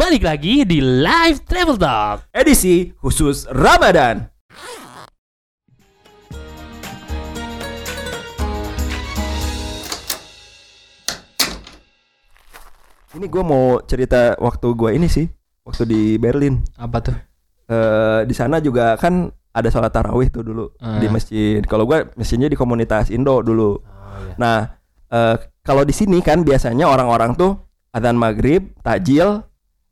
balik lagi di Live Travel Talk. Edisi khusus Ramadan. Ini gue mau cerita waktu gue ini sih, waktu di Berlin. Apa tuh? Eh di sana juga kan ada sholat tarawih tuh dulu Ah. di masjid. Kalau gue masjidnya di komunitas Indo dulu. Oh, iya. Nah, eh, kalau di sini kan biasanya orang-orang tuh adzan maghrib, takjil,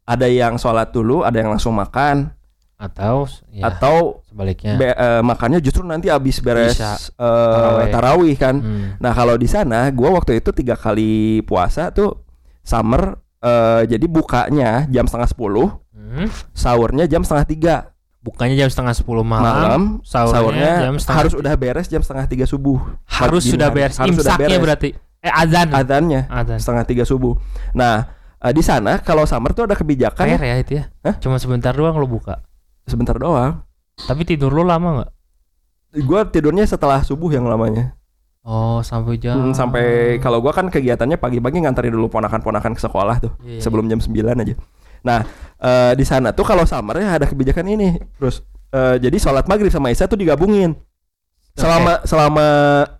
ada yang sholat dulu, ada yang langsung makan, Atau ya, atau sebaliknya. be- eh, makannya justru nanti habis beres Isya. eh, Tarawih. tarawih kan. Hmm. Nah kalau di sana, gua waktu itu tiga kali puasa tuh summer, eh, jadi bukanya jam setengah sepuluh, Hmm. sahurnya jam setengah tiga Bukannya jam setengah sepuluh malam, malam, sahurnya, sahurnya jam setengah harus udah beres jam setengah tiga subuh. harus sudah hari. beres Harus sudah imsaknya beres. berarti. Eh azan. Adzannya Azan. setengah tiga subuh. Nah eh, di sana kalau summer tuh ada kebijakan Fair ya itu ya. Hah? Cuma sebentar doang lo buka. sebentar doang. Tapi tidur lo lama nggak? Gua tidurnya setelah subuh yang lamanya. Oh sampai jam. Hmm, sampai kalau gua kan kegiatannya pagi-pagi nganterin dulu ponakan-ponakan ke sekolah tuh Iya, iya. sebelum jam 9 aja. Nah, eh, di sana tuh kalau summer ya ada kebijakan ini. Terus eh, jadi sholat maghrib sama isya tuh digabungin. Selama selama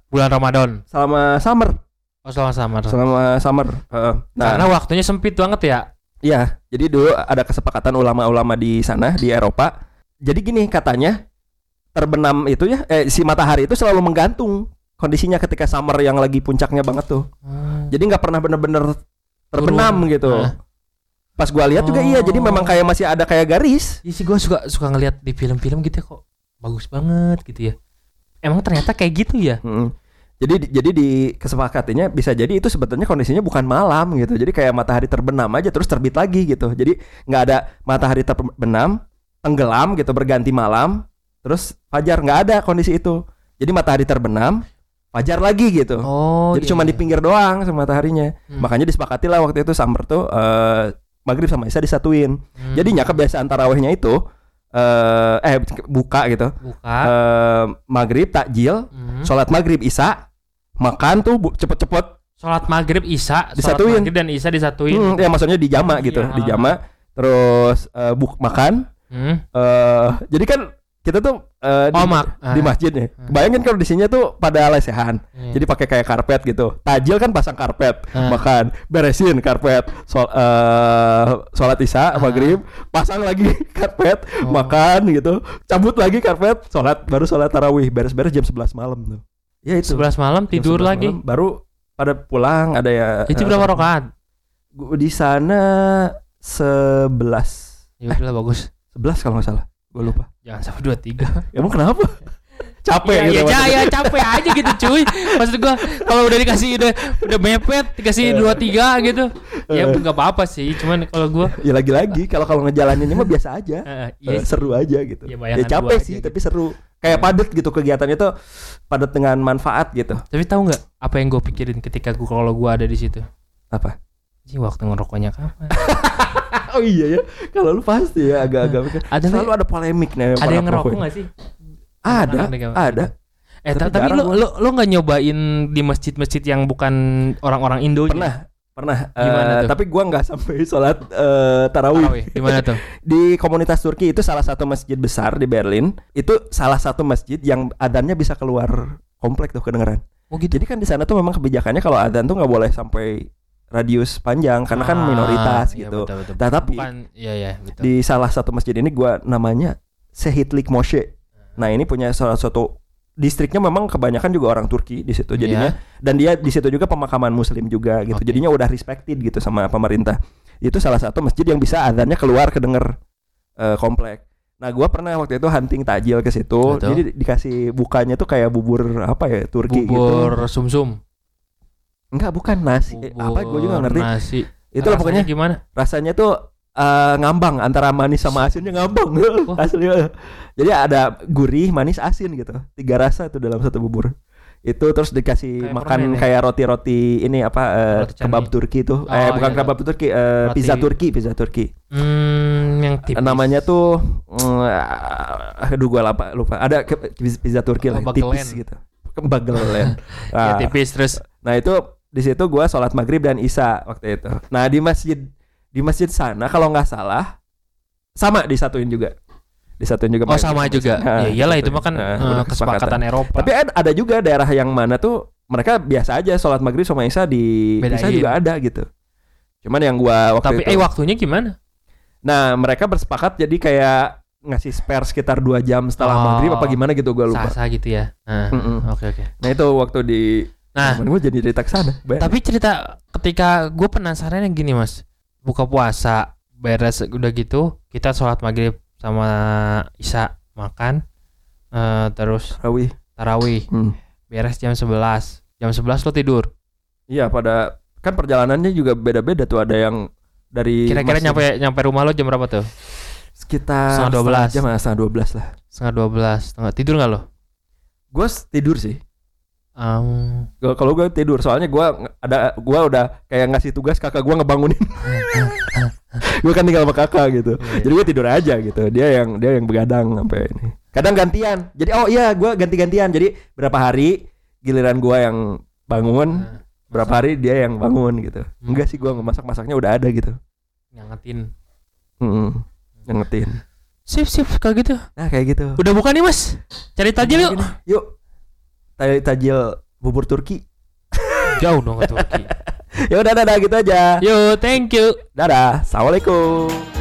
bulan Ramadan. selama summer, Oh selama samar. selama summer. eh, nah, Karena waktunya sempit banget ya. Iya, jadi dulu ada kesepakatan ulama-ulama di sana di Eropa. Jadi gini katanya terbenam itu ya, eh, si matahari itu selalu menggantung kondisinya ketika summer yang lagi puncaknya banget tuh. Hmm. Jadi nggak pernah bener-bener terbenam Turun. gitu. Nah. Pas gua lihat juga iya, jadi Oh. memang kayak masih ada kayak garis. Iya sih gue suka suka ngeliat di film-film gitu ya kok bagus banget gitu ya. Emang ternyata kayak gitu ya? Mm. Jadi jadi di kesepakatannya bisa jadi itu sebetulnya kondisinya bukan malam gitu. Jadi kayak matahari terbenam aja terus terbit lagi gitu. Jadi nggak ada matahari terbenam, tenggelam gitu berganti malam, terus fajar nggak ada kondisi itu. Jadi matahari terbenam, fajar lagi gitu. Oh. Jadi iya, cuma di iya. pinggir doang sama mataharinya. Hmm. Makanya disepakati lah waktu itu summer tuh eh, maghrib sama isya disatuin. Hmm. Jadinya kebiasaan tarawihnya itu eh eh buka gitu. buka. Eh, maghrib takjil, Hmm. sholat maghrib isya makan tuh cepet-cepet Sholat maghrib isya, sholat Disatuin. maghrib dan isya disatuin. hmm, ya maksudnya dijama Oh, gitu iya. dijama terus eh, buk makan Hmm. eh jadi kan kita tuh eh, di, mak- di ah. masjid nih Hmm. bayangin kalau di sini tuh pada lesehan Hmm. jadi pakai kayak karpet gitu tajil kan pasang karpet Ah. makan beresin karpet sol, eh, sholat isya Ah. maghrib pasang lagi karpet Oh. makan gitu cabut lagi karpet sholat baru sholat tarawih beres-beres jam 11 malam tuh ya itu 11 malam tidur 11 lagi. malam, baru pada pulang ada ya Itu eh, berapa rakaat? Gua di sana 11 Ya udah bagus. 11 kalau nggak salah gue lupa Jangan sampai 23. emang kenapa capek Iya, gitu iya, maksudnya. ya, capek aja gitu cuy. Maksud gua kalau udah dikasih udah udah mepet dikasih Eh. 23 gitu. Ya Eh. enggak apa-apa sih, cuman kalau gua ya lagi-lagi kalau kalau ngejalaninnya mah biasa aja eh, Eh, iya seru aja gitu Ya, ya, capek sih aja tapi seru kayak padat gitu kegiatannya tuh padat dengan manfaat gitu Tapi tahu nggak apa yang gue pikirin ketika gua kalau gua ada di situ? apa Sih waktu ngerokoknya kapan? oh iya ya kalau lu pasti ya agak-agak. Ada selalu ada polemik nih ada yang ngerokok nggak sih? ada Ada, ada. Eh Tapi ta- tapi lu, lu lu nggak nyobain di masjid-masjid yang bukan orang-orang Indo pernah pernah Gimana tuh? tapi gua nggak sampai sholat eh, tarawih Gimana tuh? di komunitas Turki itu salah satu masjid besar di Berlin itu salah satu masjid yang adannya bisa keluar komplek tuh kedengeran Oh gitu. jadi kan di sana tuh memang kebijakannya kalau adan tuh nggak boleh sampai radius panjang karena kan Ah, minoritas iya, gitu betul, betul. Nah, tapi bukan iya ya betul. di salah satu masjid ini gua namanya Sehitlik Moshe nah ini punya salah satu distriknya memang kebanyakan juga orang Turki di situ jadinya dan dia di situ juga pemakaman muslim juga gitu Iya. Oke. jadinya udah respected gitu sama pemerintah itu salah satu masjid yang bisa adanya keluar kedenger eh, komplek nah gua pernah waktu itu hunting tajil ke situ Betul. jadi di- dikasih bukanya tuh kayak bubur apa ya Turki bubur gitu sumsum. enggak bukan nasi Eh, apa gua juga ngerti Nasi. itu lah pokoknya gimana? rasanya tuh eh, ngambang antara manis sama asinnya ngambang Wah. asli eh. jadi ada gurih manis asin gitu tiga rasa tuh dalam satu bubur itu terus dikasih Kayak makan permen ya? kayak roti-roti ini apa eh, Roti kebab Turki tuh Oh, eh bukan iya. kebab Turki eh, Roti- pizza Turki pizza Turki Hmm, yang tipis. namanya tuh mm, aduh gua lupa lupa ada ke- pizza Turki lah Oh, tipis bagelen. gitu bagelen ya nah, tipis terus nah itu di situ gua sholat maghrib dan isya waktu itu nah di masjid di masjid sana kalau nggak salah sama disatuin juga disatuin juga Oh sama juga. Nah, Ya iyalah itu mah kan Nah, eh, udah kesepakatan Eropa. tapi ad- ada juga daerah yang mana tuh mereka biasa aja sholat maghrib sama isya di Bedain. isya juga ada gitu cuman yang gua waktu Tapi itu eh waktunya gimana? nah mereka bersepakat jadi kayak ngasih spare sekitar dua jam setelah Oh. maghrib apa gimana gitu gua lupa Sasa gitu ya. Nah. Oke oke. nah itu waktu di Nah, gua jadi cerita ke sana Bayangin. tapi cerita ketika gue penasaran yang gini mas, buka puasa beres udah gitu kita sholat maghrib sama isya makan, eh, terus Tarawih. tarawih Hmm. beres jam 11 jam 11 lo tidur. Iya pada kan perjalanannya juga beda-beda tuh ada yang dari Kira-kira nyampe nyampe rumah lo jam berapa tuh? sekitar Setengah 12. jam ah, setengah 12 lah. Setengah 12 setengah tidur nggak lo? Gue tidur sih. Um, Gua- Kalau gue tidur soalnya gue ada gue udah kayak ngasih tugas kakak gue ngebangunin. gue kan tinggal sama kakak gitu. Iya. Jadi gue tidur aja gitu. Dia yang dia yang begadang sampai ini. Kadang gantian. Jadi oh iya gue ganti-gantian. Jadi berapa hari giliran gue yang bangun, Nah, berapa hari dia yang bangun gitu. Hmm. Enggak sih gue masak-masaknya udah ada gitu. nyangetin. Mm Nyengetin. Sip sip kalau gitu. Nah kayak gitu. Udah buka nih mas. Cari tajil yuk. Yuk. Taj- Tajil bubur Turki. Jauh dong ke Turki. Ya udah dadah gitu aja. Yo, thank you. Dadah. Assalamualaikum.